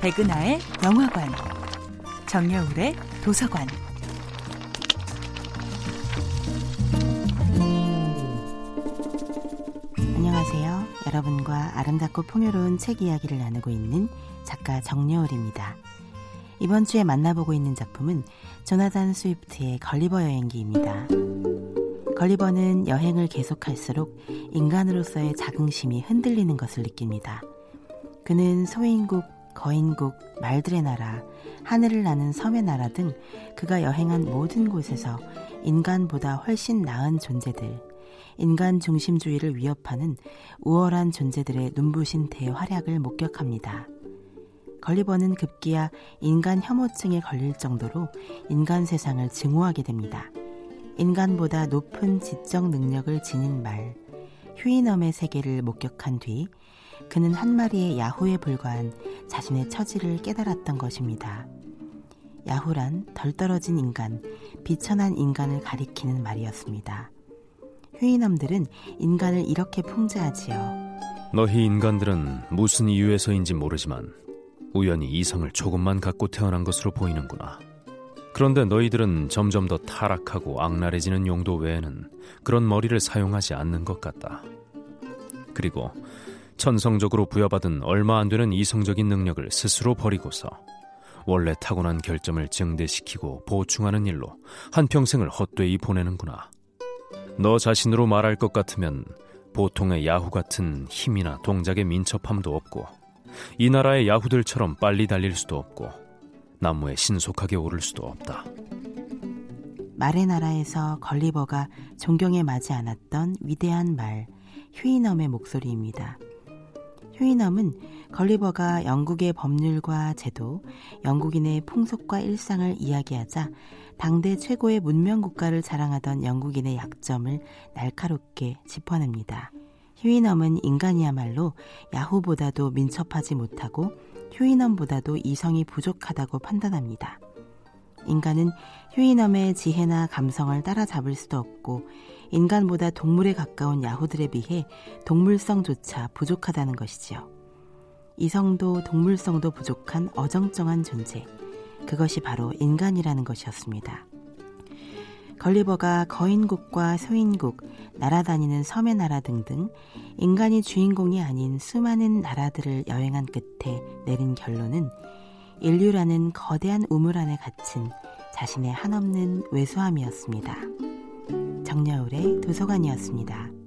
백은하의 영화관, 정여울의 도서관. 안녕하세요. 여러분과 아름답고 풍요로운 책 이야기를 나누고 있는 작가 정여울입니다. 이번 주에 만나보고 있는 작품은 조나단 스위프트의 걸리버 여행기입니다. 걸리버는 여행을 계속할수록 인간으로서의 자긍심이 흔들리는 것을 느낍니다. 그는 소인국, 거인국, 말들의 나라, 하늘을 나는 섬의 나라 등 그가 여행한 모든 곳에서 인간보다 훨씬 나은 존재들, 인간 중심주의를 위협하는 우월한 존재들의 눈부신 대활약을 목격합니다. 걸리버는 급기야 인간 혐오증에 걸릴 정도로 인간 세상을 증오하게 됩니다. 인간보다 높은 지적 능력을 지닌 말, 휴이넘의 세계를 목격한 뒤 그는 한 마리의 야후에 불과한 자신의 처지를 깨달았던 것입니다. 야후란 덜 떨어진 인간, 비천한 인간을 가리키는 말이었습니다. 휴이넘들은 인간을 이렇게 풍자하지요. 너희 인간들은 무슨 이유에서인지 모르지만 우연히 이성을 조금만 갖고 태어난 것으로 보이는구나. 그런데 너희들은 점점 더 타락하고 악랄해지는 용도 외에는 그런 머리를 사용하지 않는 것 같다. 그리고 천성적으로 부여받은 얼마 안 되는 이성적인 능력을 스스로 버리고서 원래 타고난 결점을 증대시키고 보충하는 일로 한평생을 헛되이 보내는구나. 너 자신으로 말할 것 같으면 보통의 야후 같은 힘이나 동작의 민첩함도 없고 이 나라의 야후들처럼 빨리 달릴 수도 없고 나무에 신속하게 오를 수도 없다. 말의 나라에서 걸리버가 존경에 맞지 않았던 위대한 말, 휴이넘의 목소리입니다. 휴이넘은 걸리버가 영국의 법률과 제도, 영국인의 풍속과 일상을 이야기하자 당대 최고의 문명 국가를 자랑하던 영국인의 약점을 날카롭게 짚어냅니다. 휴이넘은 인간이야말로 야후보다도 민첩하지 못하고 휴이넘보다도 이성이 부족하다고 판단합니다. 인간은 휴이넘의 지혜나 감성을 따라잡을 수도 없고 인간보다 동물에 가까운 야후들에 비해 동물성조차 부족하다는 것이지요. 이성도 동물성도 부족한 어정쩡한 존재. 그것이 바로 인간이라는 것이었습니다. 걸리버가 거인국과 소인국, 날아다니는 섬의 나라 등등 인간이 주인공이 아닌 수많은 나라들을 여행한 끝에 내린 결론은 인류라는 거대한 우물 안에 갇힌 자신의 한없는 왜소함이었습니다. 정여울의 도서관이었습니다.